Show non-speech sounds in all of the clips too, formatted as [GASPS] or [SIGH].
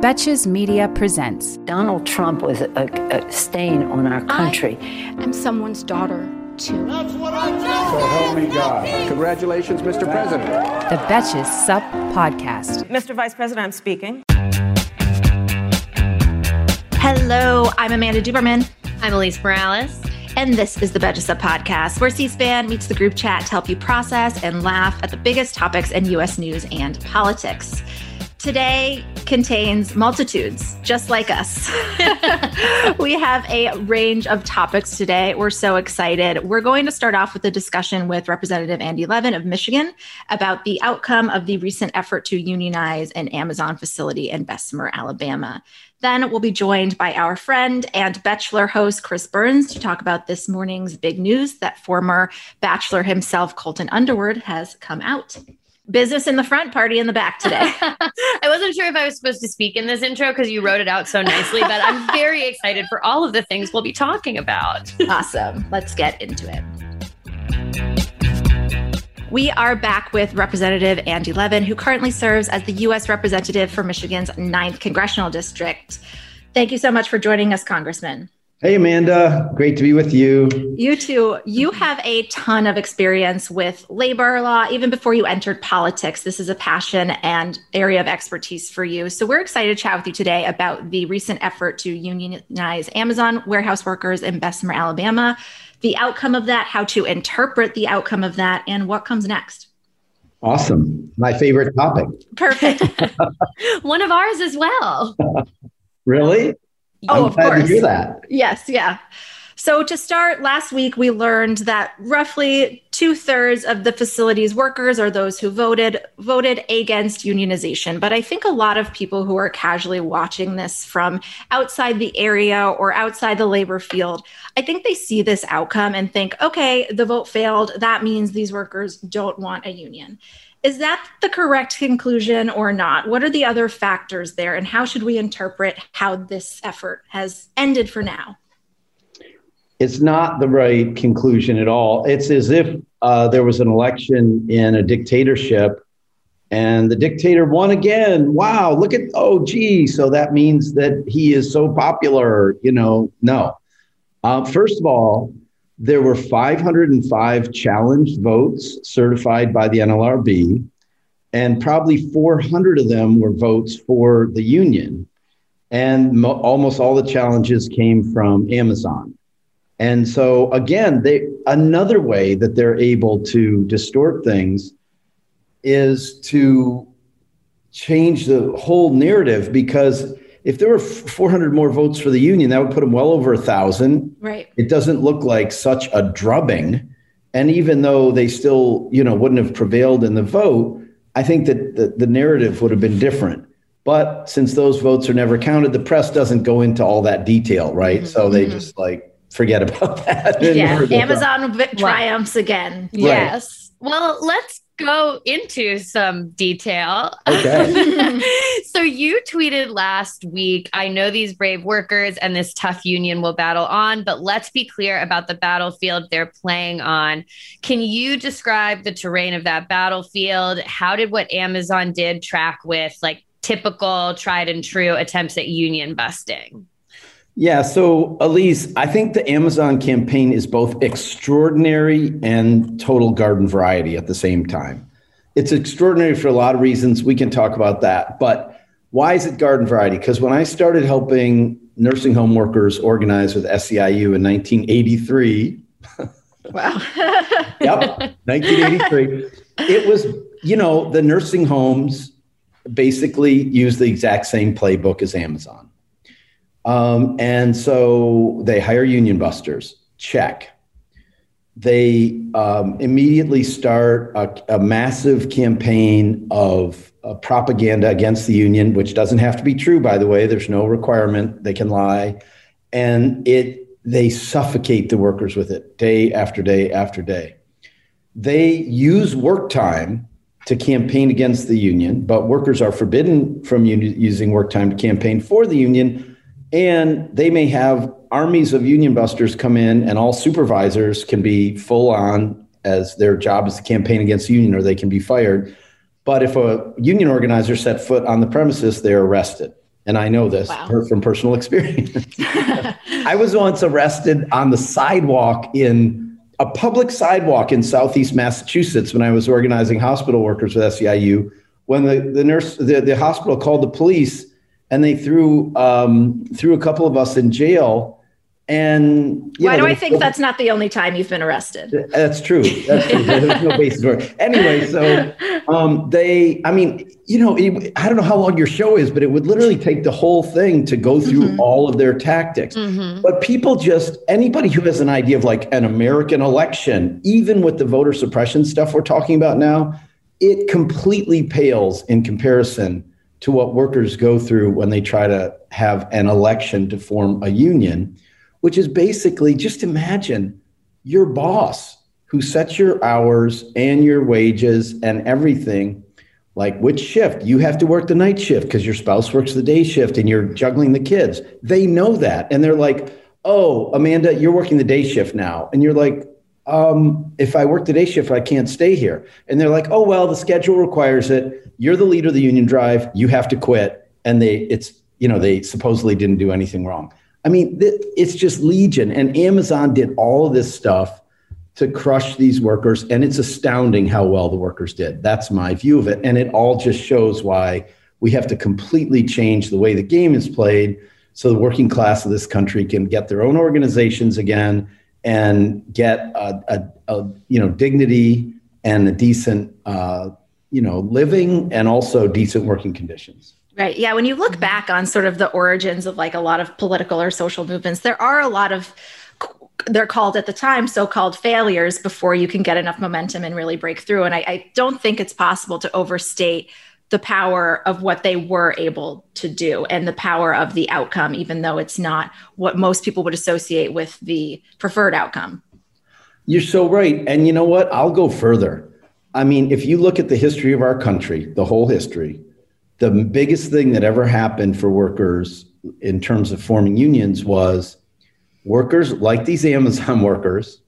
Betches Media presents Donald Trump was a, a stain on our country. I'm someone's daughter, too. That's what I do. So help me God. Congratulations, Mr. President. the Betches Sup Podcast. Mr. Vice President, I'm speaking. Hello, I'm Amanda Duberman. I'm Alise Morales. And this is the Betches Sup podcast, where C SPAN meets the group chat to help you process and laugh at the biggest topics in U.S. news and politics. Today contains multitudes, just like us. [LAUGHS] we have a range of topics today. We're so excited. We're going to start off with a discussion with Representative Andy Levin of Michigan about the outcome of the recent effort to unionize an Amazon facility in Bessemer, Alabama. Then we'll be joined by our friend and Bachelor host Chris Burns to talk about this morning's big news that former Bachelor himself, Colton Underwood, has come out business in the front, party in the back today. [LAUGHS] I wasn't sure if I was supposed to speak in this intro because you wrote it out so nicely, but I'm [LAUGHS] very excited for all of the things we'll be talking about. awesome. Let's get into it. We are back with Representative Andy Levin, who currently serves as the U.S. Representative for Michigan's 9th Congressional District. Thank you so much for joining us, Congressman. Hey, Amanda. Great to be with you. You too. You have a ton of experience with labor law, even before you entered politics. This is a passion and area of expertise for you. So, we're excited to chat with you today about the recent effort to unionize Amazon warehouse workers in Bessemer, Alabama, the outcome of that, how to interpret the outcome of that, and what comes next. Awesome. My favorite topic. Perfect. [LAUGHS] One of ours as well. really? Oh, I'm of glad course. to hear that. Yes, yeah. So, to start, last week we learned that roughly two thirds of the facility's workers or those who voted voted against unionization. But I think a lot of people who are casually watching this from outside the area or outside the labor field, I think they see this outcome and think, okay, the vote failed. That means these workers don't want a union. Is that the correct conclusion or not? What are the other factors there, and how should we interpret how this effort has ended for now? It's not the right conclusion at all. It's as if uh, there was an election in a dictatorship and the dictator won again. Wow, look at, oh, gee, so that means that he is so popular. You know, no. Uh, first of all, there were 505 challenged votes certified by the NLRB, and probably 400 of them were votes for the union. And mo- almost all the challenges came from Amazon. And so, again, they, another way that they're able to distort things is to change the whole narrative because if there were 400 more votes for the union, that would put them well over a thousand. Right. It doesn't look like such a drubbing. And even though they still, you know, wouldn't have prevailed in the vote, I think that the, the narrative would have been different. But since those votes are never counted, the press doesn't go into all that detail, right? Mm-hmm. So they mm-hmm. just like forget about [LAUGHS] that. Yeah, Amazon v- triumphs again. Right. Yes. Well, let's go into some detail. Okay. [LAUGHS] [LAUGHS] so you tweeted last week, I know these brave workers and this tough union will battle on, but let's be clear about the battlefield they're playing on. Can you describe the terrain of that battlefield? How did what Amazon did track with like typical tried and true attempts at union busting? Yeah, so Alise, I think the Amazon campaign is both extraordinary and total garden variety at the same time. It's extraordinary for a lot of reasons. We can talk about that. But why is it garden variety? Because when I started helping nursing home workers organize with SEIU in 1983. [LAUGHS] Wow. [LAUGHS] yep, 1983. It was, you know, the nursing homes basically use the exact same playbook as Amazon. Um, and so they hire union busters, check. They um, immediately start a, a, massive campaign of uh, propaganda against the union, which doesn't have to be true, by the way. There's no requirement; they can lie, and it they suffocate the workers with it day after day after day. They use work time to campaign against the union, but workers are forbidden from using work time to campaign for the union. And they may have armies of union busters come in, and all supervisors can be full on as their job is to campaign against the union, or they can be fired. But if a union organizer set foot on the premises, they're arrested and I know this wow. from personal [LAUGHS] experience. [LAUGHS] I was once arrested on the sidewalk in a public sidewalk in Southeast Massachusetts when I was organizing hospital workers with SEIU. When the, the nurse, the, the hospital called the police and they threw um, threw a couple of us in jail and why know, do I think that's not the only time you've been arrested? That's true. That's true. There's no basis for it. Anyway, so um, they, I mean, you know, I don't know how long your show is, but it would literally take the whole thing to go through mm-hmm. all of their tactics. Mm-hmm. But people just, anybody who has an idea of like an American election, even with the voter suppression stuff we're talking about now, it completely pales in comparison to what workers go through when they try to have an election to form a union which is basically just imagine your boss who sets your hours and your wages and everything like which shift? You have to work the night shift because your spouse works the day shift and you're juggling the kids. They know that and they're like oh amanda you're working the day shift now. And you're like um, if i work the day shift i can't stay here and they're like oh well the schedule requires it you're the leader of the union drive you have to quit and they it's you know they supposedly didn't do anything wrong I mean, it's just legion. And Amazon did all of this stuff to crush these workers. And it's astounding how well the workers did. That's my view of it. And it all just shows why we have to completely change the way the game is played so the working class of this country can get their own organizations again and get a, a, a you know dignity and a decent uh, you know living and also decent working conditions Right. Yeah. When you look mm-hmm. back on sort of the origins of like a lot of political or social movements, there are a lot of they're called at the time so-called failures before you can get enough momentum and really break through. And I, I don't think it's possible to overstate the power of what they were able to do and the power of the outcome, even though it's not what most people would associate with the preferred outcome. You're so right. And you know what? I'll go further. I mean, if you look at the history of our country, the whole history, the biggest thing that ever happened for workers in terms of forming unions was workers like these Amazon [LAUGHS] workers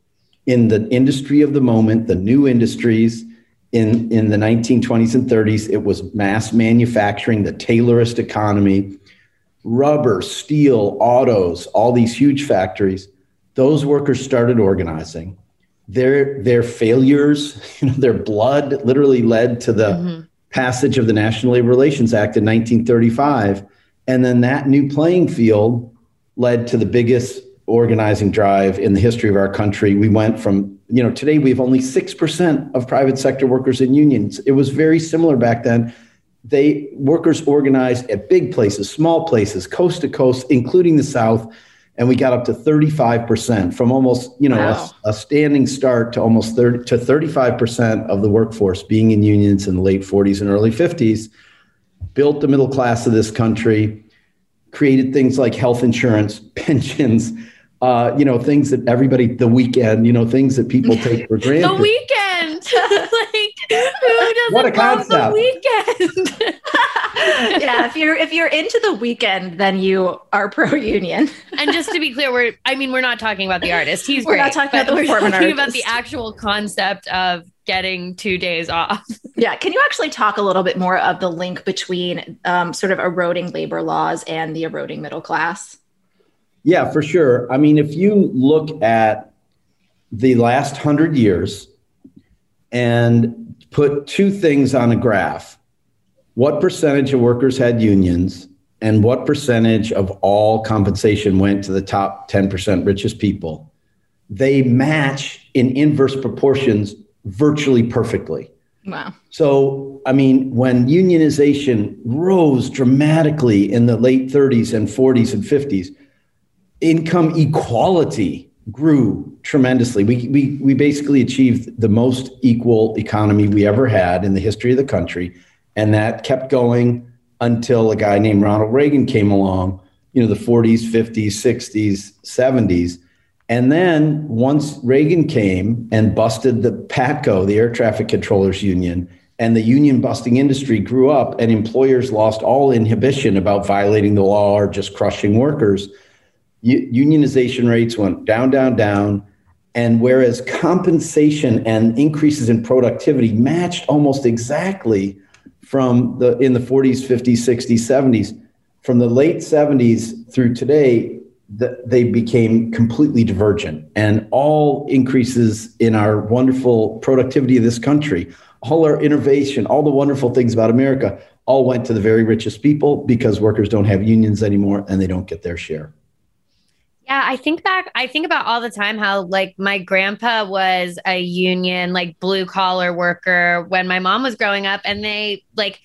in the industry of the moment, the new industries in, in the 1920s and 30s, it was mass manufacturing, the Taylorist economy, rubber, steel, autos, all these huge factories. Those workers started organizing. Their, their failures, [LAUGHS] you know, their blood literally led to the mm-hmm passage of the National Labor Relations Act in 1935. And then that new playing field led to the biggest organizing drive in the history of our country. We went from, you know, today we have only 6% of private sector workers in unions. It was very similar back then. They workers organized at big places, small places, coast to coast, including the South and we got up to 35% from almost you know wow. a, a, standing start to almost 30 to 35% of the workforce being in unions in the late 40s and early 50s built the middle class of this country created things like health insurance [LAUGHS] pensions uh, you know things that everybody the weekend you know things that people [LAUGHS] take for granted the weekend [LAUGHS] like who doesn't what a concept. the weekend [LAUGHS] yeah, if you're if you're into the weekend, then you are pro union. and just to be clear, we're I mean we're not talking about the artist. He's we're great, not talking about the performance. We're talking about the actual concept of getting two days off. Yeah, can you actually talk a little bit more of the link between um, sort of eroding labor laws and the eroding middle class? Yeah, for sure. I mean, if you look at the last hundred years and put two things on a graph what percentage of workers had unions and what percentage of all compensation went to the top 10% richest people, they match in inverse proportions virtually perfectly. Wow. So, I mean, when unionization rose dramatically in the late 30s and 40s and 50s, income equality grew tremendously. We, we, we basically achieved the most equal economy we ever had in the history of the country. And that kept going until a guy named Ronald Reagan came along, you know, the 40s, 50s, 60s, 70s. And then once Reagan came and busted the PATCO, the Air Traffic Controllers Union, and the union busting industry grew up, and employers lost all inhibition about violating the law or just crushing workers, unionization rates went down, down, down. And whereas compensation and increases in productivity matched almost exactly from the in the 40s, 50s, 60s, 70s, from the late 70s through today, the, they became completely divergent. And all increases in our wonderful productivity of this country, all our innovation, all the wonderful things about America, all went to the very richest people because workers don't have unions anymore and they don't get their share. Yeah, I think back, I think about all the time how like my grandpa was a union, like blue collar worker when my mom was growing up, and they like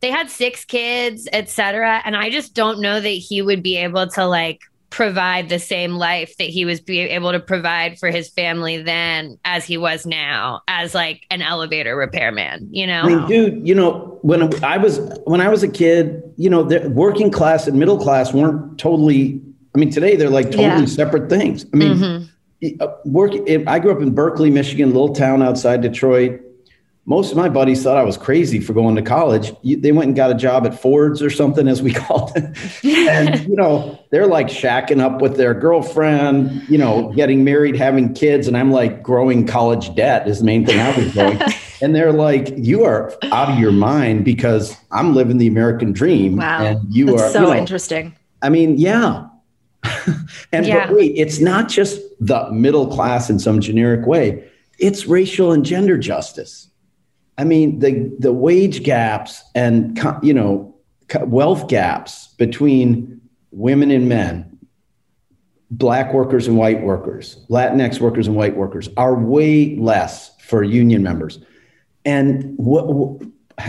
they had six kids, etc. And I just don't know that he would be able to like provide the same life that he was be able to provide for his family then as he was now as like an elevator repairman you know I mean, dude you know when i was when i was a kid you know the working class and middle class weren't totally I mean, today they're like totally yeah. separate things. I mean, mm-hmm. work. I grew up in Berkeley, Michigan, little town outside Detroit. Most of my buddies thought I was crazy for going to college. They went and got a job at Ford's or something, as we [LAUGHS] called it. and [LAUGHS] you know, they're like shacking up with their girlfriend. You know, getting married, having kids, and I'm like growing college debt is the main thing I was growing. [LAUGHS] and they're like, "You are out of your mind because I'm living the American dream." Wow, and you That's are so you know, interesting. I mean, yeah, [LAUGHS] and Yeah. but wait, it's not just the middle class in some generic way. It's racial and gender justice. I mean, the the wage gaps and you know wealth gaps between women and men, black workers and white workers, Latinx workers and white workers are way less for union members. And what, what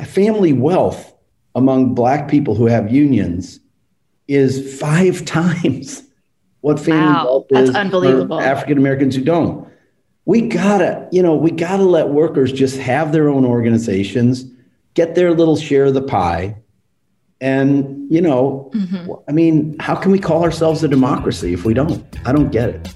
family wealth among black people who have unions is five [LAUGHS] times what family Wow, wealth that's is unbelievable. African Americans who don't. We gotta, you know, we gotta let workers just have their own organizations, get their little share of the pie. And, you know, Mm-hmm. I mean, how can we call ourselves a democracy if we don't? I don't get it.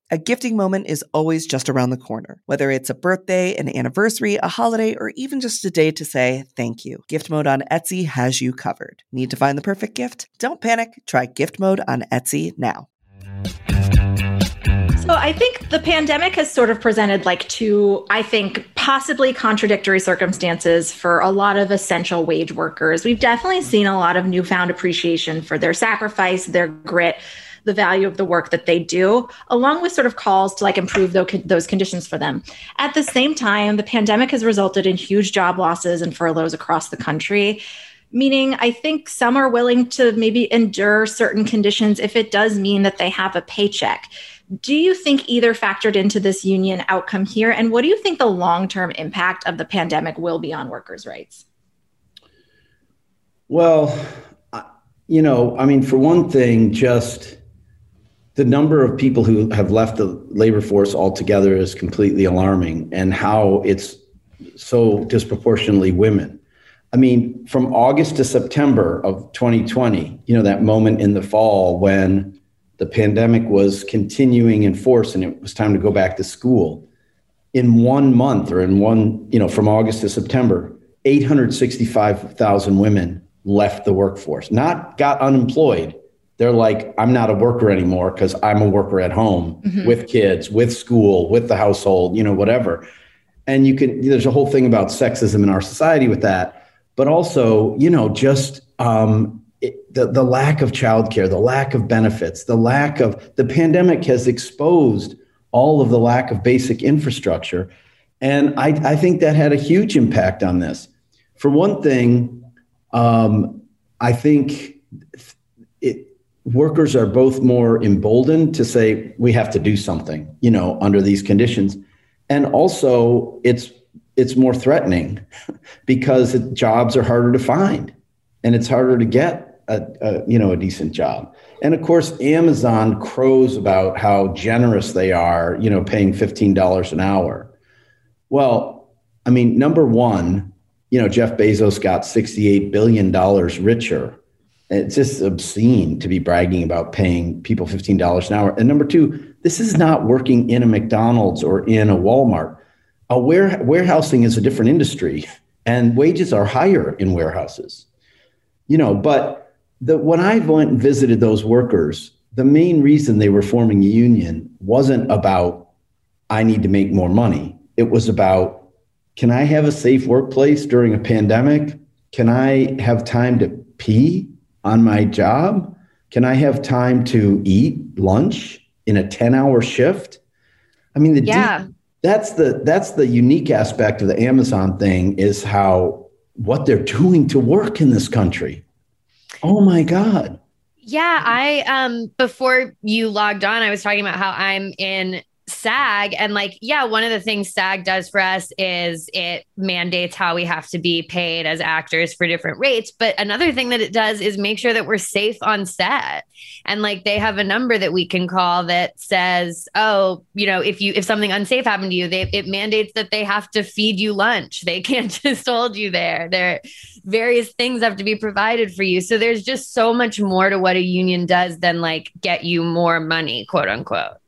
A gifting moment is always just around the corner, whether it's a birthday, an anniversary, a holiday, or even just a day to say thank you. Gift mode on Etsy has you covered. Need to find the perfect gift? Don't panic. Try gift mode on Etsy now. So I think the pandemic has sort of presented like two, I think, possibly contradictory circumstances for a lot of essential wage workers. We've definitely seen a lot of newfound appreciation for their sacrifice, their grit the value of the work that they do, along with sort of calls to like improve those conditions for them. At the same time, the pandemic has resulted in huge job losses and furloughs across the country. Meaning, I think some are willing to maybe endure certain conditions if it does mean that they have a paycheck. Do you think either factored into this union outcome here? And what do you think the long term impact of the pandemic will be on workers' rights? Well, you know, I mean, for one thing, just the number of people who have left the labor force altogether is completely alarming and how it's so disproportionately women. I mean, from August to September of 2020, you know, that moment in the fall when the pandemic was continuing in force and it was time to go back to school. In one month or in one, you know, from August to September, 865,000 women left the workforce, not got unemployed, they're like, I'm not a worker anymore because I'm a worker at home mm-hmm. with kids, with school, with the household, you know, whatever. And you can, there's a whole thing about sexism in our society with that, but also, you know, just um, it, the, the lack of childcare, the lack of benefits, the lack of the pandemic has exposed all of the lack of basic infrastructure. And I, I think that had a huge impact on this. For one thing, um, I think it, workers are both more emboldened to say we have to do something you know under these conditions. And also it's it's more threatening [LAUGHS] because jobs are harder to find and it's harder to get a, a, you know a decent job. And of course amazon crows about how generous they are you know paying $15 an hour. Well i mean number one you know jeff bezos got 68 billion dollars richer it's just obscene to be bragging about paying people $15 an hour. And number two, this is not working in a McDonald's or in a Walmart. A ware, warehousing is a different industry and wages are higher in warehouses. You know, but the, when I went and visited those workers, the main reason they were forming a union wasn't about, I need to make more money. It was about, can I have a safe workplace during a pandemic? Can I have time to pee? On my job? Can I have time to eat lunch in a 10 hour shift? I mean, the yeah. that's the that's the unique aspect of the Amazon thing is how what they're doing to work in this country. Oh my God. Yeah, I um before you logged on, I was talking about how I'm in SAG. And like yeah one of the things SAG does for us is it mandates how we have to be paid as actors for different rates. But another thing that it does is make sure that we're safe on set. And like they have a number that we can call that says oh you know if you if something unsafe happened to you they it mandates that they have to feed you lunch. They [LAUGHS] can't just hold you there. There various things have to be provided for you. So there's just so much more to what a union does than like get you more money quote unquote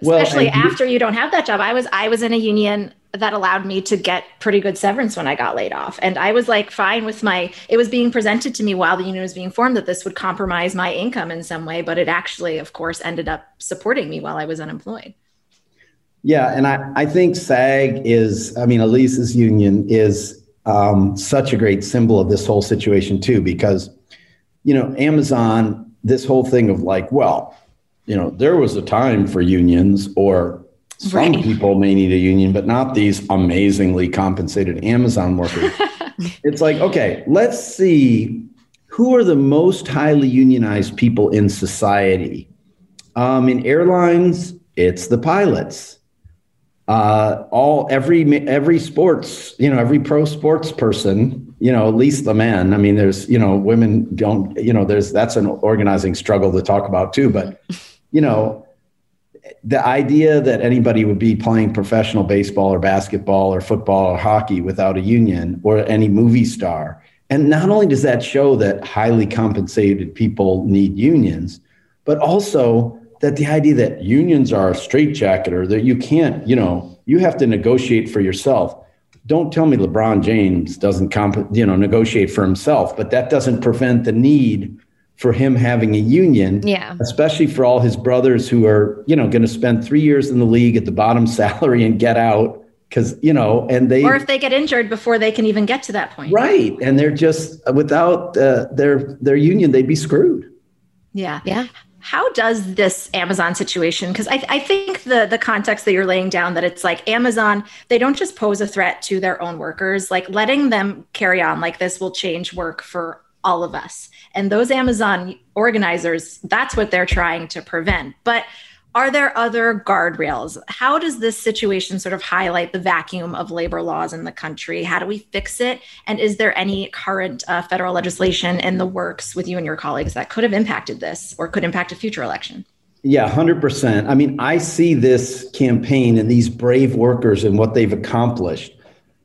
especially well, after you don't have that job. I was I was in a union that allowed me to get pretty good severance when I got laid off. And I was like fine with my it was being presented to me while the union was being formed that this would compromise my income in some way, but it actually of course ended up supporting me while I was unemployed. Yeah, and I, I think SAG is, I mean, Alise's union is um, such a great symbol of this whole situation too, because, you know, Amazon, this whole thing of like, well, you know, there was a time for unions, or some right. people may need a union, but not these amazingly compensated Amazon workers. [LAUGHS] it's like, okay, let's see who are the most highly unionized people in society. Um, in airlines, it's the pilots. Uh, all every every sports, you know, every pro sports person you know, at least the men. I mean, there's, you know, women don't, you know, there's that's an organizing struggle to talk about too. But, you know, the idea that anybody would be playing professional baseball or basketball or football or hockey without a union or any movie star. And not only does that show that highly compensated people need unions, but also that the idea that unions are a straitjacket or that you can't, you know, you have to negotiate for yourself. Don't tell me LeBron James doesn't comp- you know negotiate for himself, but that doesn't prevent the need for him having a union. Yeah. Especially for all his brothers who are, you know, going to spend 3 years in the league at the bottom [LAUGHS] salary and get out cuz you know, and they Or if they get injured before they can even get to that point. Right. And they're just without uh, their their union they'd be screwed. Yeah. Yeah. How does this Amazon situation? Because I, I think the the context that you're laying down that it's like Amazon, they don't just pose a threat to their own workers. Like letting them carry on like this will change work for all of us. And those Amazon organizers, that's what they're trying to prevent. But are there other guardrails? How does this situation sort of highlight the vacuum of labor laws in the country? How do we fix it? And is there any current uh, federal legislation in the works with you and your colleagues that could have impacted this or could impact a future election? Yeah, 100%. I mean, I see this campaign and these brave workers and what they've accomplished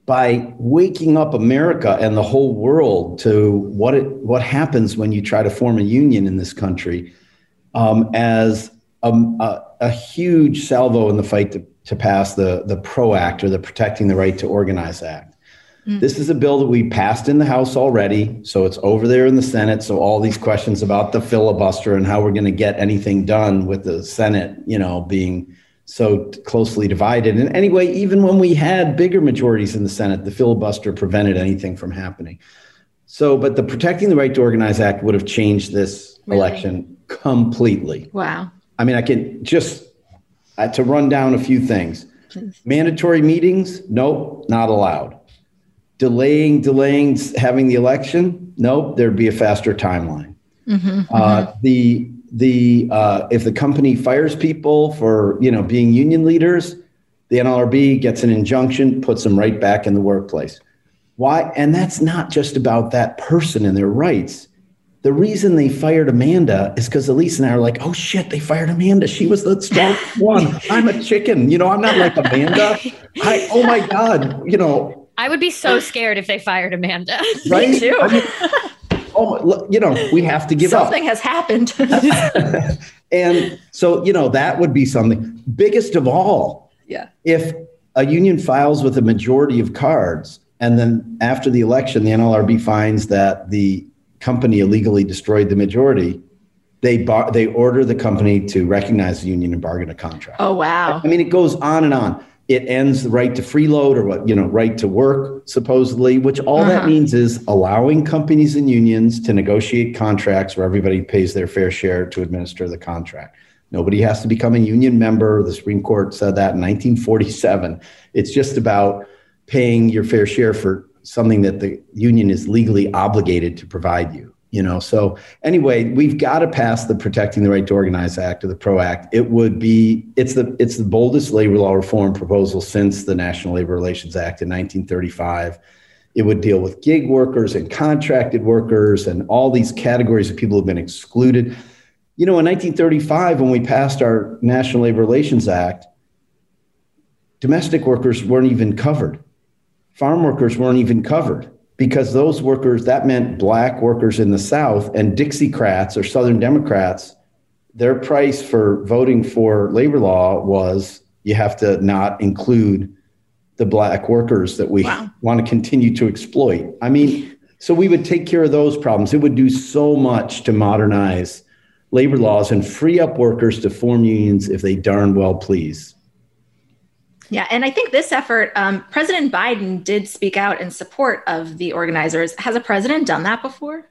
by waking up America and the whole world to what it what happens when you try to form a union in this country um, as a, a, a, huge salvo in the fight to, to pass the, the PRO Act or the Protecting the Right to Organize Act. Mm. This is a bill that we passed in the House already, so it's over there in the Senate. So all these questions about the filibuster and how we're going to get anything done with the Senate, you know, being so closely divided. And anyway, even when we had bigger majorities in the Senate, the filibuster prevented anything from happening. So, but the Protecting the Right to Organize Act would have changed this really? election completely. Wow. I mean, I can just uh, to run down a few things. Please. Mandatory meetings, nope, not allowed. Delaying, delaying having the election, nope, there'd be a faster timeline. Mm-hmm, uh, mm-hmm. The the uh, if the company fires people for you know being union leaders, the NLRB gets an injunction, puts them right back in the workplace. Why? And that's not just about that person and their rights. The reason they fired Amanda is because Alise and I are like, oh shit, they fired Amanda. She was the strong [LAUGHS] one. I'm a chicken. You know, I'm not like Amanda. I, oh my God, you know. I would be so scared if they fired Amanda. [LAUGHS] Right? Me too. I mean, oh, you know, we have to give something up. Something has happened. [LAUGHS] and so, you know, that would be something. Biggest of all, yeah. If a union files with a majority of cards, and then after the election, the NLRB finds that the company illegally destroyed the majority, they bar- they order the company to recognize the union and bargain a contract. Oh wow! I mean, it goes on and on it ends the right to freeload or what you know right to work supposedly which all uh-huh. that means is allowing companies and unions to negotiate contracts where everybody pays their fair share to administer the contract. Nobody has to become a union member. The supreme court said that in 1947 it's just about paying your fair share for something that the union is legally obligated to provide you you know? So anyway we've got to pass the protecting the right to organize act or the pro act. It would be it's the it's the boldest labor law reform proposal since the national labor relations act in 1935 it would deal with gig workers and contracted workers and all these categories of people who've been excluded. You know in 1935 when we passed our national labor relations act domestic workers weren't even covered. Farm workers weren't even covered because those workers, that meant black workers in the South and Dixiecrats or Southern Democrats, their price for voting for labor law was you have to not include the black workers that we wow. want to continue to exploit. I mean, so we would take care of those problems. It would do so much to modernize labor laws and free up workers to form unions if they darn well please. Yeah, and I think this effort, um, President Biden did speak out in support of the organizers. Has a president done that before?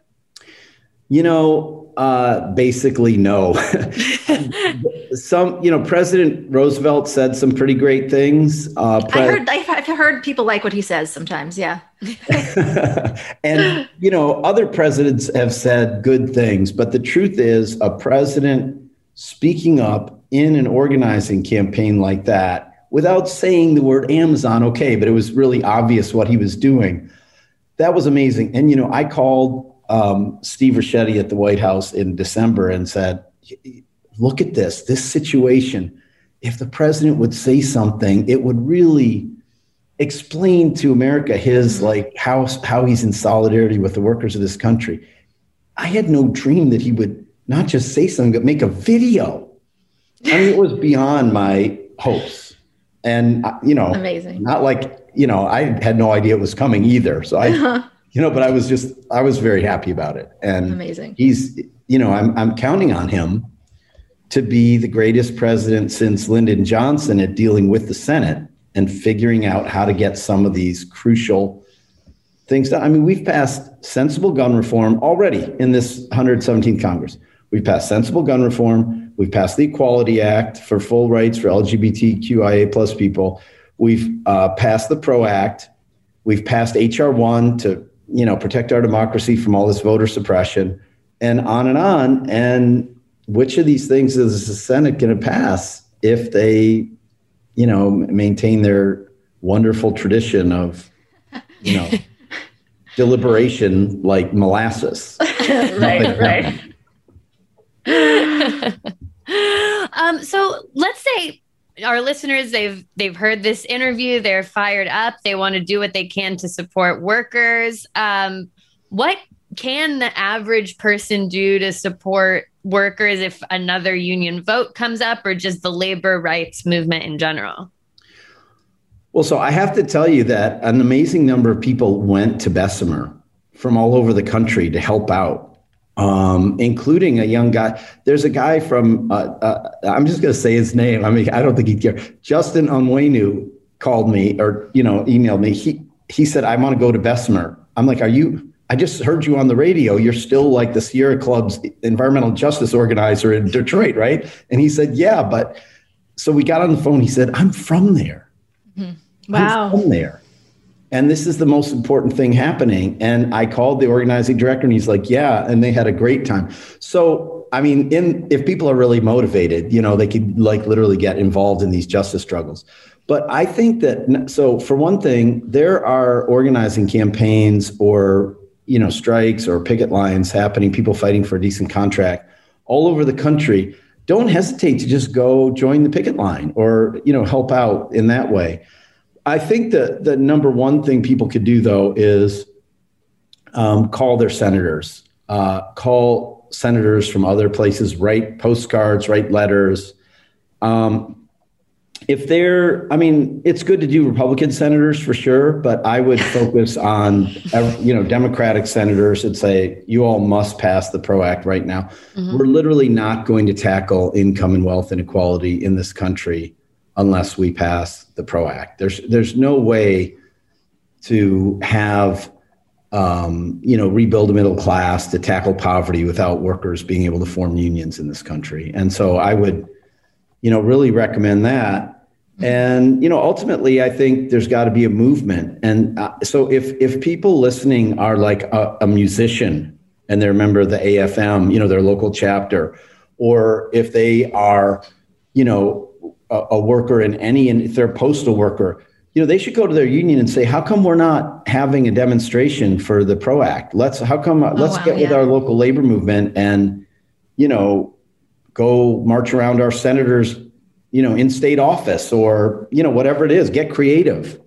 You know, uh, basically, no. [LAUGHS] some, you know, President Roosevelt said some pretty great things. Uh, pre- I heard, I've heard people like what he says sometimes. Yeah. [LAUGHS] and you know, other presidents have said good things, but the truth is, a president speaking up in an organizing campaign like that without saying the word Amazon, okay, but it was really obvious what he was doing. that was amazing. And you know, I called um, Steve Ricchetti at the White House in December and said, "Look at this, this situation. If the president would say something, it would really." explain to America his like how how he's in solidarity with the workers of this country. I had no dream that he would not just say something, but make a video. I mean, it was beyond my hopes. And uh, you know, Amazing. Not like you know, I had no idea it was coming either. So I, you know, but I was just I was very happy about it. And Amazing. He's you know, I'm I'm counting on him to be the greatest president since Lyndon Johnson at dealing with the Senate and figuring out how to get some of these crucial things done. I mean, we've passed sensible gun reform already in this 117th Congress. We've passed sensible gun reform. We've passed the Equality Act for full rights for LGBTQIA plus people. We've uh, passed the PRO Act. We've passed HR one to you know protect our democracy from all this voter suppression, and on and on. And which of these things is the Senate going to pass if they you know, maintain their wonderful tradition of, you know, [LAUGHS] deliberation like molasses. [LAUGHS] right, right. [LAUGHS] um, so let's say our listeners they've they've heard this interview, they're fired up, they want to do what they can to support workers. Um, what can the average person do to support workers if another union vote comes up or just the labor rights movement in general? Well, so I have to tell you that an amazing number of people went to Bessemer from all over the country to help out, um, including a young guy. There's a guy from, uh, uh, I'm just going to say his name. I mean, I don't think he'd care. Justin Onwenu called me or, you know, emailed me. He, he said, I want to go to Bessemer. I'm like, are you, I just heard you on the radio. You're still like the Sierra Club's environmental justice organizer in Detroit, right? And he said, Yeah, but so we got on the phone. He said, I'm from there. Mm-hmm. Wow. I'm from there. And this is the most important thing happening. And I called the organizing director and he's like, Yeah. And they had a great time. So, I mean, in if people are really motivated, you know, they could like literally get involved in these justice struggles. But I think that so for one thing, there are organizing campaigns or you know strikes or picket lines happening, people fighting for a decent contract all over the country, don't hesitate to just go join the picket line or you know help out in that way. I think that the number one thing people could do though is um, call their senators, uh, call senators from other places, write postcards, write letters. Um, if they're, I mean, it's good to do Republican senators for sure, but I would [LAUGHS] focus on, you know, Democratic senators and say, you all must pass the PRO Act right now. Mm-hmm. We're literally not going to tackle income and wealth inequality in this country unless we pass the PRO Act. There's, there's no way to have, um, you know, rebuild a middle class to tackle poverty without workers being able to form unions in this country. And so I would, you know, really recommend that and you know ultimately i think there's got to be a movement and uh, so if if people listening are like a, a, musician and they're a member of the afm you know their local chapter or if they are you know a, a worker in any and if they're a postal worker you know they should go to their union and say how come we're not having a demonstration for the pro act let's how come oh, let's wow, get with our local labor movement and you know go march around our senators you know, in state office or, you know, whatever it is, get creative.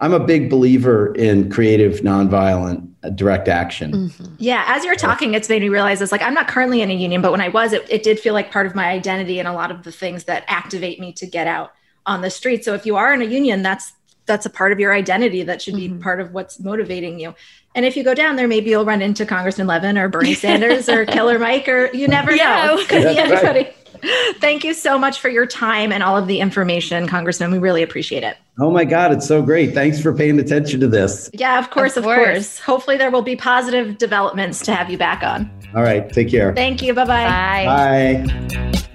I'm a big believer in creative, nonviolent, direct action. Mm-hmm. Yeah. As you're talking, it's made me realize it's like I'm not currently in a union, but when I was, it, it did feel like part of my identity and a lot of the things that activate me to get out on the street. So if you are in a union, that's that's a part of your identity that should be mm-hmm. part of what's motivating you. And if you go down there, maybe you'll run into Congressman Levin or Bernie [LAUGHS] Sanders or Killer Mike, or you never yeah. know. Could be anybody. Right. Thank you so much for your time and all of the information, Congressman. We really appreciate it. Oh my God, it's so great. Thanks for paying attention to this. Yeah, of course, of, of course. course. Hopefully, there will be positive developments to have you back on. All right, take care. Thank you. Bye-bye. Bye. Bye.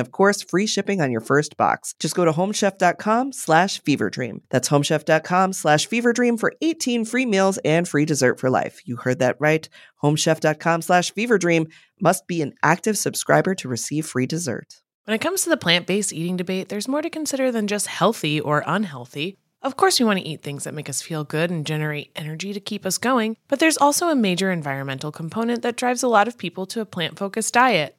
and of course free shipping on your first box. Just go to homechef.com slash feverdream. That's homechef.com slash feverdream for 18 free meals and free dessert for life. You heard that right. Homechef.com slash feverdream must be an active subscriber to receive free dessert. When it comes to the plant based eating debate, there's more to consider than just healthy or unhealthy. Of course, we want to eat things that make us feel good and generate energy to keep us going, but there's also a major environmental component that drives a lot of people to a plant focused diet.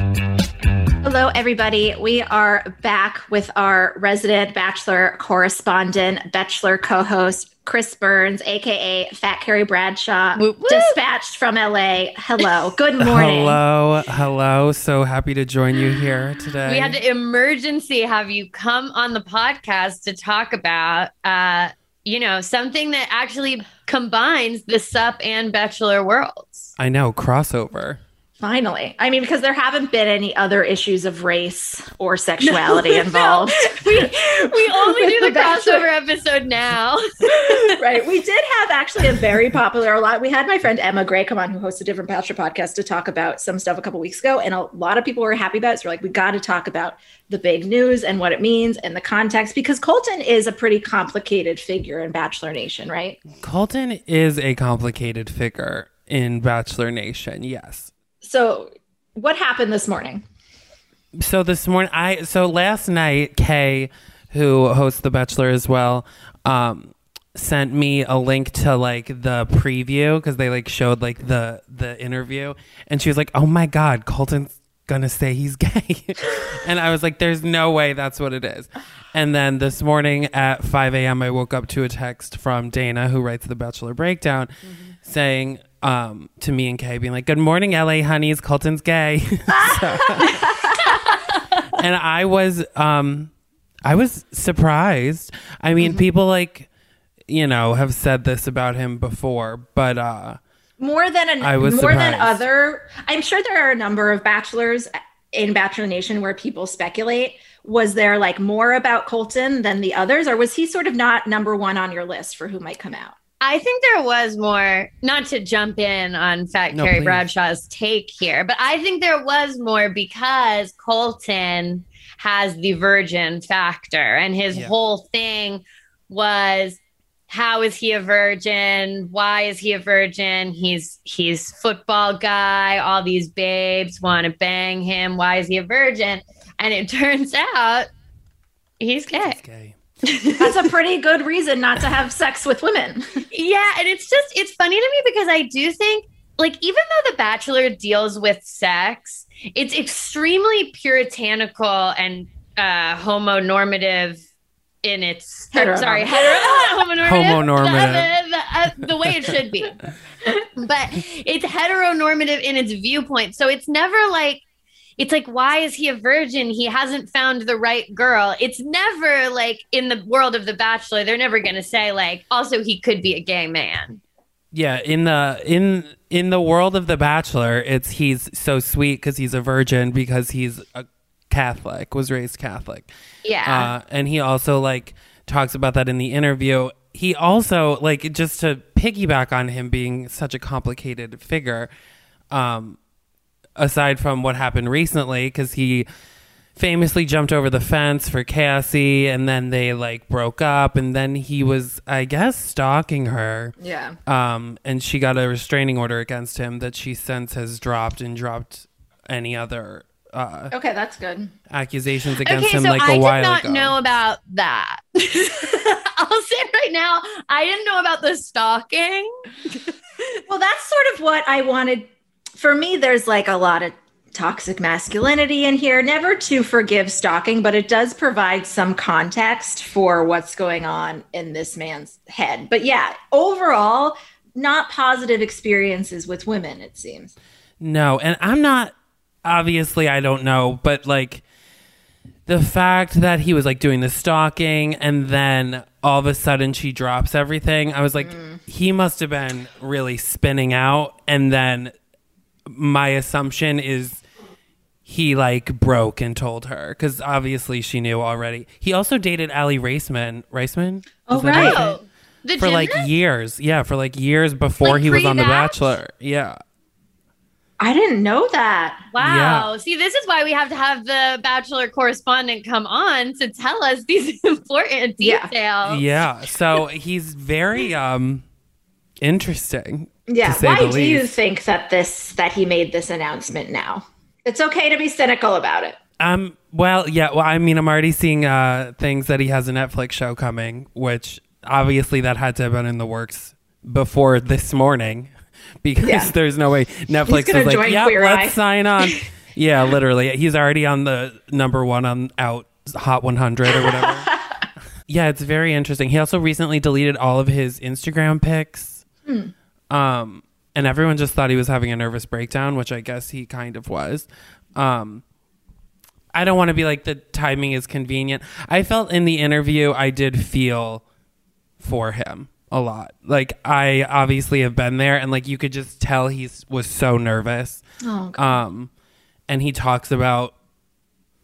Hello, everybody. We are back with our resident Bachelor correspondent, Bachelor co host, Chris Burns, aka Fat Carrie Bradshaw, Woo, woo. dispatched from LA. Hello. Good [LAUGHS] morning. Hello, hello. So happy to join you here today. We had to emergency have you come on the podcast to talk about, uh, you know, something that actually combines the SUP and Bachelor worlds. I know crossover. Finally. I mean, because there haven't been any other issues of race or sexuality [LAUGHS] involved. [LAUGHS] We we only do the the crossover episode now. [LAUGHS] right. We did have actually a very popular a lot. We had my friend Emma Gray come on, who hosts a different Bachelor podcast, to talk about some stuff a couple weeks ago, and a lot of people were happy about it. So we're like, we got to talk about the big news and what it means and the context because Colton is a pretty complicated figure in Bachelor Nation, right? Colton is a complicated figure in Bachelor Nation. Yes. So, what happened this morning? So this morning, I so last night, Kay, who hosts The Bachelor as well, um, sent me a link to like the preview because they like showed like the the interview, and she was like, "Oh my God, Colton's gonna say he's [LAUGHS] gay," and I was like, "There's no way that's what it is." And then this morning at 5 a.m., I woke up to a text from Dana, who writes The Bachelor Breakdown, saying um, to me and Kay, being like, "Good morning, LA honeys, Colton's gay." [LAUGHS] So- [LAUGHS] and I was um I was surprised. I mean, people like you know have said this about him before, but uh More than an, I was more than other. I'm sure there are a number of bachelors in Bachelor Nation where people speculate. Was there like more about Colton than the others, or was he sort of not number one on your list for who might come out? I think there was more, not to jump in on Fat No, Carrie please. Bradshaw's take here, but I think there was more because Colton has the virgin factor, and his Yeah. whole thing was how is he a virgin? Why is he a virgin? He's he's football guy. All these babes want to bang him. Why is he a virgin? And it [LAUGHS] turns out he's gay. he's gay. That's a pretty good reason not to have sex with women. Yeah, and it's just it's funny to me because I do think like even though The Bachelor deals with sex, it's extremely puritanical and uh homonormative in its Heteronormative. sorry [LAUGHS] hetero homonormative Homonormative. the, the, uh, the way it should be [LAUGHS] but it's heteronormative in its viewpoint so it's never like it's like why is he a virgin he hasn't found the right girl it's never like in the world of the bachelor they're never going to say like also he could be a gay man Yeah, in the in in the world of The Bachelor, it's he's so sweet because he's a virgin because he's a Catholic, was raised Catholic. yeah Uh, and he also like talks about that in the interview. He also like just to piggyback on him being such a complicated figure. Um, aside from what happened recently, because he famously jumped over the fence for Cassie, and then they like broke up, and then he was, I guess, stalking her. Yeah. Um, and she got a restraining order against him that she since has dropped and dropped any other uh, Okay, that's good. accusations against okay him so like i a while ago. I did not know about that [LAUGHS] i'll say right now i didn't know about the stalking [LAUGHS] Well, that's sort of what I wanted. For me, there's like a lot of toxic masculinity in here. Never to forgive stalking, but it does provide some context for what's going on in this man's head. But yeah, overall, not positive experiences with women, it seems. No, and I'm not obviously I don't know, but like the fact that he was like doing the stalking and then all of a sudden she drops everything, I was like mm. he must have been really spinning out and then my assumption is he like broke and told her cuz obviously she knew already. He also dated Aly Raisman, Raisman? Oh, Is that how you right. say it? the For like years. Yeah, for like years before Like he was on The? Bachelor. Yeah. I didn't know that. Wow. See, this is why we have to have the Bachelor correspondent come on to tell us these [LAUGHS] important Yeah. details. Yeah. So he's very um interesting. Yeah. Why do you think that this that he made this announcement now? It's okay to be cynical about it. Um well, yeah, well I mean I'm already seeing uh things that he has a Netflix show coming, which obviously that had to have been in the works before this morning [LAUGHS] because Yeah. there's no way Netflix is like, yeah, Queer let's Eye." sign on. [LAUGHS] yeah, literally. He's already on the number 1 on out Hot 100 or whatever. [LAUGHS] yeah, it's very interesting. He also recently deleted all of his Instagram pics. Um, and everyone just thought he was having a nervous breakdown, which I guess he kind of was. Um, I don't want to be like the timing is convenient. I felt in the interview I did feel for him a lot. Like I obviously have been there, and like you could just tell he was so nervous. Oh, Um, and he talks about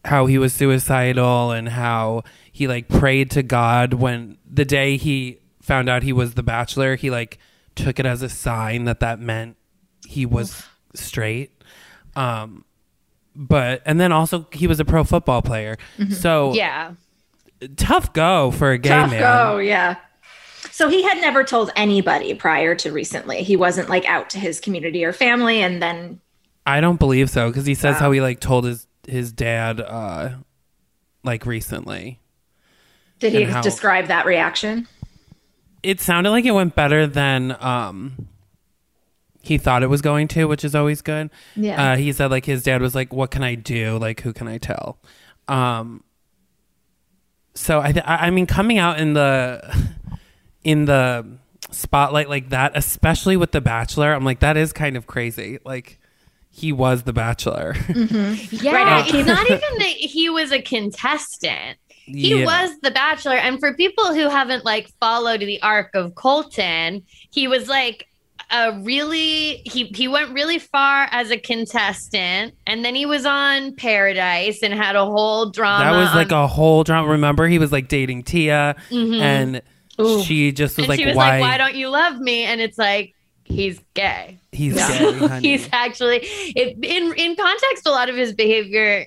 how he was suicidal and how he like prayed to God when the day he found out he was the bachelor, he like took it as a sign that that meant he was straight. Um, but and then also he was a pro football player, so Yeah. tough go for a gay Tough man. go, yeah. So he had never told anybody prior to recently. He wasn't like out to his community or family, and then I don't believe so because he says how he like told his his dad uh like recently. did he how- describe that reaction? It sounded like it went better than um he thought it was going to, which is always good. Yeah. Uh, he said like his dad was like, "What can I do? Like, who can I tell?" Um. So I, th- I I mean, coming out in the [LAUGHS] in the spotlight like that, especially with The Bachelor, I'm like, that is kind of crazy. Like, he was The Bachelor. Yeah. Right. It's not even that he was a contestant. He Yeah. was the bachelor. And for people who haven't like followed the arc of Colton, he was like a really he he went really far as a contestant and then he was on Paradise and had a whole drama. That was like a whole drama. Remember, he was like dating Tia, Mhm. and she just was and like, she was "Why? like, "Why don't you love me?" And it's like he's gay. he's gay, honey." [LAUGHS] he's actually it, in in context. A lot of his behavior,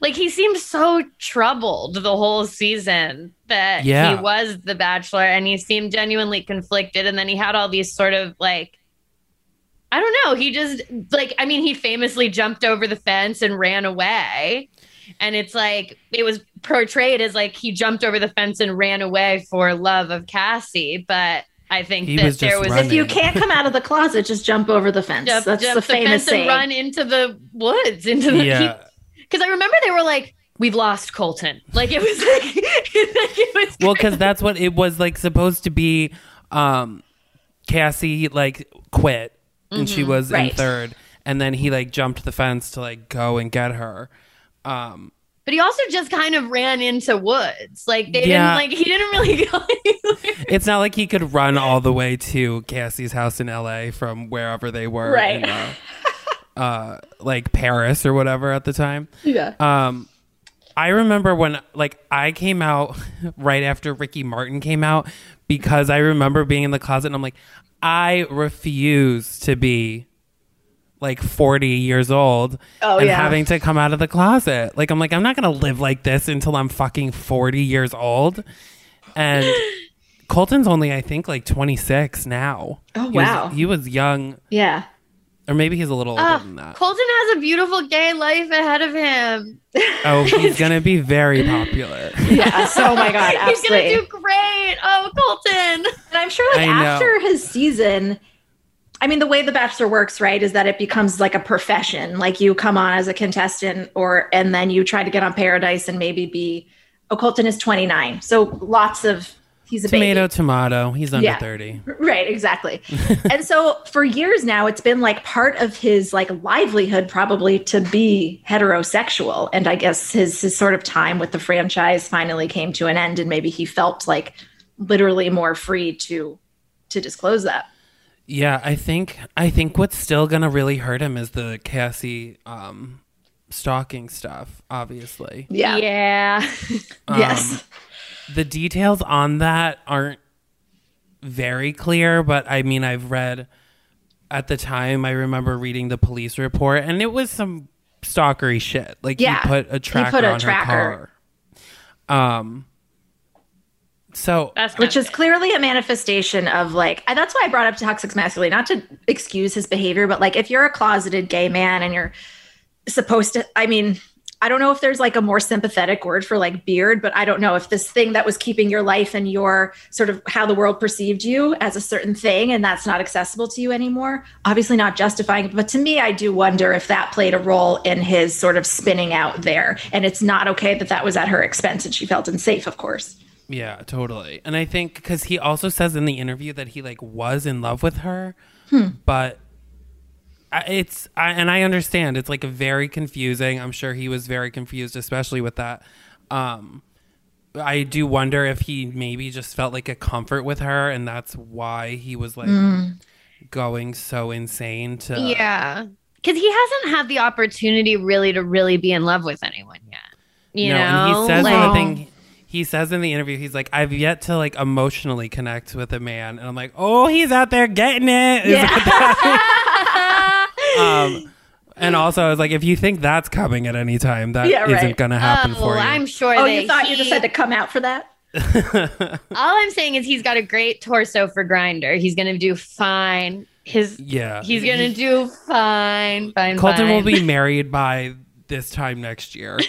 like he seemed so troubled the whole season that Yeah. he was the Bachelor, and he seemed genuinely conflicted. And then he had all these sort of like. I don't know. He just like I mean he famously jumped over the fence and ran away. And it's like it was portrayed as like he jumped over the fence and ran away for love of Cassie, but I think He that was there was running. If you can't come out of the closet, just jump over the fence. jump, That's jump the famous fence saying. and run into the woods into the yeah. [LAUGHS] because I remember they were like, "We've lost Colton." Like it was like, like [LAUGHS] it was well, because that's what it was like supposed to be. Um, Cassie like quit, and she was in third, and then he like jumped the fence to like go and get her. Um, But he also just kind of ran into woods. Like they Yeah. didn't like he didn't really [LAUGHS] go it's not like he could run all the way to Cassie's house in L.A. from wherever they were, Right. in, uh, [LAUGHS] uh, like Paris or whatever at the time. Yeah. Um, I remember when like I came out [LAUGHS] right after Ricky Martin came out because I remember being in the closet and I'm like, I refuse to be like 40 years old Oh, and yeah. having to come out of the closet. Like I'm like I'm not going to live like this until I'm fucking 40 years old. And [GASPS] Colton's only I think like 26 now. Oh, He was- wow. he was young Yeah. Or maybe he's a little older Ah, than that. Colton has a beautiful gay life ahead of him. Oh, [LAUGHS] he's going to be very popular. Yes. Oh my [LAUGHS] God. He's gonna do great. Oh, Colton. And I'm sure, like I know. after his season, I mean, the way The Bachelor works, right, is that it becomes like a profession. Like you come on as a contestant, or and then you try to get on Paradise and maybe be. Oh, Colton is 29, so lots of he's a Tomato, baby. tomato. He's under Yeah. 30. [LAUGHS] Right, exactly. [LAUGHS] and so for years now, it's been like part of his like livelihood probably to be heterosexual. And I guess his his sort of time with the franchise finally came to an end, and maybe he felt like literally more free to to disclose that. Yeah, I think I think what's still gonna really hurt him is the Cassie um stalking stuff, obviously. Yeah. Yeah. [LAUGHS] Um, yes. The details on that aren't very clear, but I mean I've read at the time I remember reading the police report and it was some stalkery shit. Like Yeah, he put a tracker put a on tracker. her car. Um so That's Which is clearly a manifestation of like, I, that's why I brought up toxic masculinity, not to excuse his behavior, but like if you're a closeted gay man and you're supposed to, I mean, I don't know if there's like a more sympathetic word for like beard, but I don't know if this thing that was keeping your life and your sort of how the world perceived you as a certain thing and that's not accessible to you anymore. Obviously, not justifying it, but to me, I do wonder if that played a role in his sort of spinning out there. And it's not okay that that was at her expense and she felt unsafe, of course. Yeah, totally. And I think because he also says in the interview that he like was in love with her, hmm. but I, it's I, and I understand it's like a very confusing. I'm sure he was very confused, especially with that. Um, I do wonder if he maybe just felt like a comfort with her, and that's why he was like going so insane to. Yeah. Because he hasn't had the opportunity really to really be in love with anyone yet. You no, know? and he says in the Like- thing. He says in the interview, he's like, "I've yet to like emotionally connect with a man," and I'm like, "Oh, he's out there getting it." Is um, [LAUGHS] and also, I was like, if you think that's coming at any time, that Yeah, right. not going to happen oh, for you. I'm sure Oh, that you thought you he- just had to come out for that? [LAUGHS] All I'm saying is he's got a great torso for Grindr. He's gonna do fine. His yeah, he's gonna do fine. Fine. Colton will fine. be [LAUGHS] married by this time next year,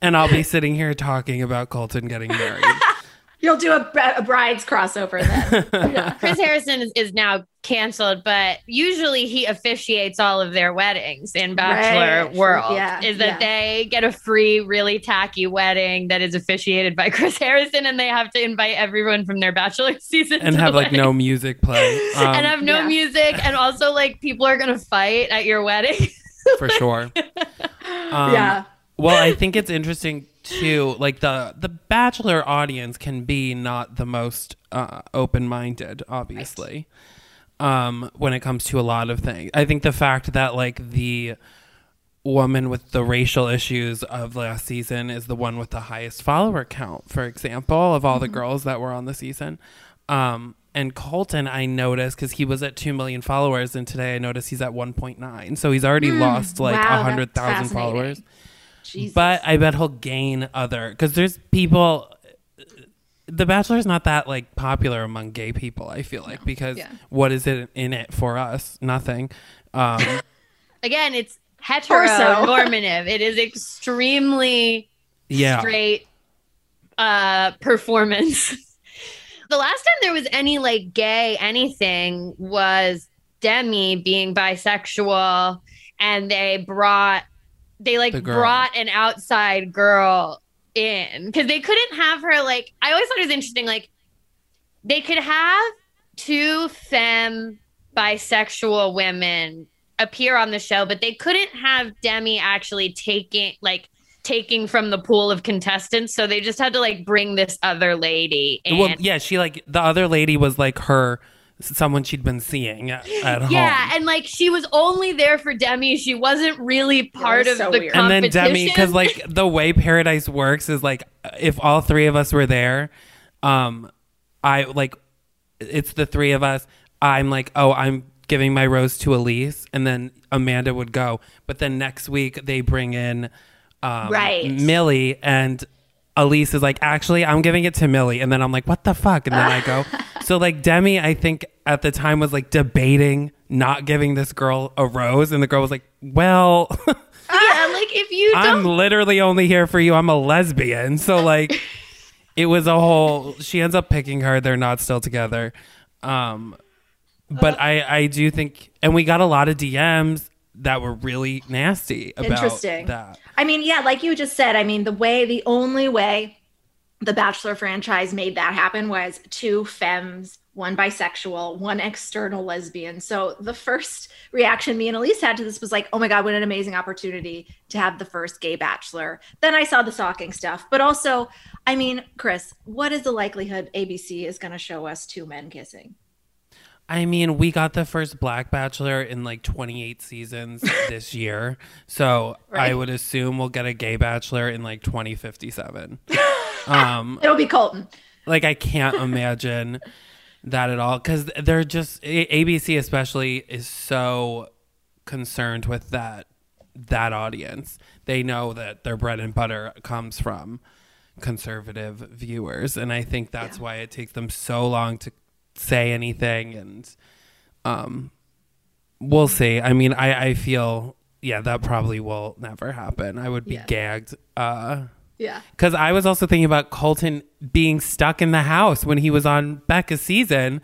and I'll be sitting here talking about Colton getting married. You'll do a, a bride's crossover then. [LAUGHS] Chris Harrison is, is now canceled, but usually he officiates all of their weddings in Bachelor Right. World. Yeah, is that yeah. they get a free, really tacky wedding that is officiated by [LAUGHS] Chris Harrison, and they have to invite everyone from their Bachelor [LAUGHS] season and have the like no music play um, and have no Yeah. music, and also like people are gonna fight at your wedding. for sure. Um, yeah. Well, I think it's interesting too. Like the the Bachelor audience can be not the most uh, open minded, obviously, um, when it comes to a lot of things. I think the fact that like the woman with the racial issues of last season is the one with the highest follower count, for example, of all the girls that were on the season. Um, and Colton, I noticed because he was at 2 million followers, and today I noticed he's at 1.9. So he's already lost like wow, a 100,000 followers. Jesus. But I bet he'll gain other because there's people. The Bachelor is not that like popular among gay people. I feel like because Yeah. what is it in it for us? Nothing. Um, [LAUGHS] Again, it's Torso. heteronormative. it is extremely yeah, straight uh performance. [LAUGHS] the last time there was any like gay anything was Demi being bisexual and they brought they like The brought an outside girl in because they couldn't have her like I always thought it was interesting like they could have two femme bisexual women appear on the show, but they couldn't have Demi actually taking like taking from the pool of contestants, so they just had to like bring this other lady. And well, yeah, she like the other lady was like her someone she'd been seeing at, at home. Yeah, and like she was only there for Demi. She wasn't really part of so the weird. and competition. then Demi, because like [LAUGHS] the way Paradise works is like if all three of us were there, um, I like it's the three of us. I'm like, oh, I'm giving my rose to Alise, and then Amanda would go. But then next week they bring in um, Right. Millie, and Alise is like, actually, I'm giving it to Millie, and then I'm like, what the fuck? And then I go. [LAUGHS] So like Demi, I think at the time was like debating not giving this girl a rose, and the girl was like, well. [LAUGHS] yeah, like if you I'm literally only here for you. I'm a lesbian. So like [LAUGHS] it was a whole she ends up picking her. They're not still together. Um but I I do think and we got a lot of DMs that were really nasty about Interesting. that. I mean, yeah, like you just said, I mean, the way, the only way the Bachelor franchise made that happen was two femmes, one bisexual, one external lesbian. So the first reaction me and Alise had to this was like, oh my God, what an amazing opportunity to have the first gay bachelor. Then I saw the stalking stuff. But also, I mean, Chris, what is the likelihood ABC is going to show us two men kissing? I mean, we got the first Black Bachelor in like 28 seasons [LAUGHS] this year. So I would assume we'll get a gay bachelor in like 2057. [LAUGHS] um It'll be Colton. like I can't imagine that at all because they're just A- ABC especially is so concerned with that that audience. They know that their bread and butter comes from conservative viewers, and I think that's why it takes them so long to say anything. And um, we'll see. I mean, I I feel yeah that probably will never happen. I would be Yeah. gagged. Uh, Yeah. because I was also thinking about Colton being stuck in the house when he was on Becca's season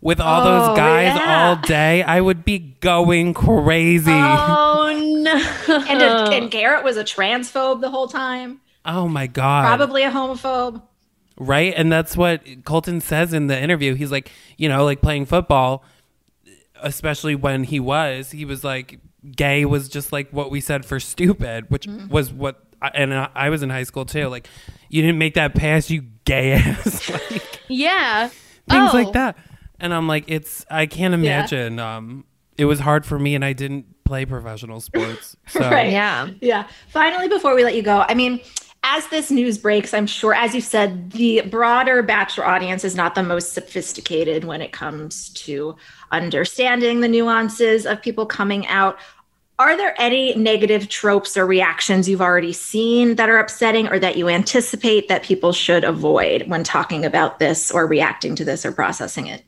with all Oh, those guys yeah. all day. I would be going crazy. Oh, Oh [LAUGHS] no. And, and Garrett was a transphobe the whole time, Oh my God. probably a homophobe. Right. And that's what Colton says in the interview. He's like, you know, like playing football, especially when he was, he was like, gay was just like what we said for stupid, which was what, and I I was in high school too. Like, you didn't make that pass, you gay ass. [LAUGHS] like, yeah. things Oh. like that. And I'm like, it's I can't imagine. Um, it was hard for me, and I didn't play professional sports. [LAUGHS] So Right. Yeah. Yeah. Finally, before we let you go, I mean, as this news breaks, I'm sure, as you said, the broader Bachelor audience is not the most sophisticated when it comes to understanding the nuances of people coming out. Are there any negative tropes or reactions you've already seen that are upsetting or that you anticipate that people should avoid when talking about this or reacting to this or processing it?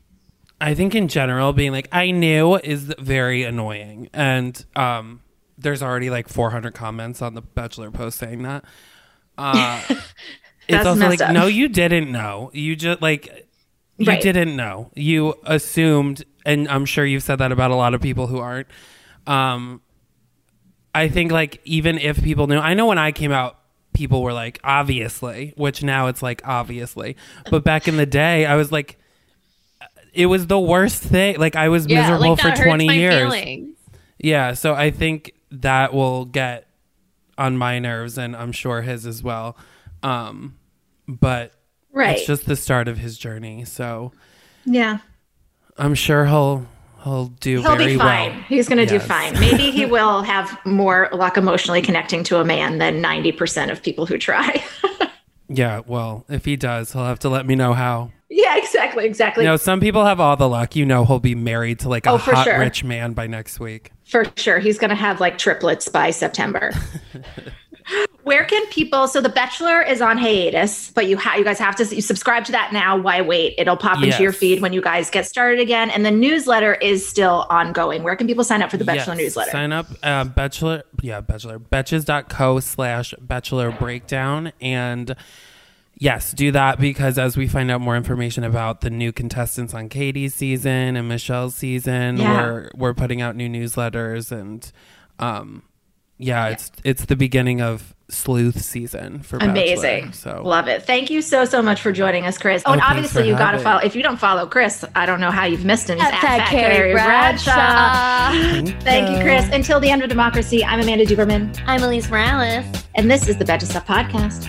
I think in general, being like I knew is very annoying, and um, there's already like 400 comments on the Bachelor post saying that. Uh, [LAUGHS] it's also like, up. no, you didn't know. You just like you Right. didn't know. You assumed, and I'm sure you've said that about a lot of people who aren't. Um, I think like even if people knew, I know when I came out, people were like, obviously, which now it's like obviously, but back in the day, I was like, it was the worst thing. Like I was Yeah. miserable Like for 20 years. feelings. Yeah, so I think that will get on my nerves, and I'm sure his as well. Um, but Right. it's just the start of his journey, so yeah. I'm sure he'll he'll do He'll very be fine. well. He's going to do fine. Maybe he will have more luck emotionally connecting to a man than 90% of people who try. [LAUGHS] Yeah, well, if he does, he'll have to let me know how. yeah, exactly. Exactly. You know, some people have all the luck. You know, he'll be married to like a Oh, for hot sure. rich man by next week. For sure. He's going to have like triplets by September. [LAUGHS] Where can people? So The Bachelor is on hiatus, but you ha- you guys have to you subscribe to that now. Why wait? It'll pop into your feed when you guys get started again. And the newsletter is still ongoing. Where can people sign up for the Bachelor Yes, newsletter? Sign up, uh, Bachelor, yeah, Bachelor, betches.co slash Bachelor Breakdown. And yes, do that because as we find out more information about the new contestants on Katie's season and Michelle's season, Yeah. we're, we're putting out new newsletters and, um, yeah, it's it's the beginning of sleuth season for Amazing. Bachelor, so Love it. Thank you so, so much for joining us, Chris. Oh, and Oh, thanks obviously, you got to follow. If you don't follow Chris, I don't know how you've missed him. He's At at Fat Fat Carrie Carrie Bradshaw. Bradshaw. [LAUGHS] Thank you, Chris. Until the end of democracy, I'm Amanda Duberman, I'm Alise Morales. and this is the Betches Sup Podcast.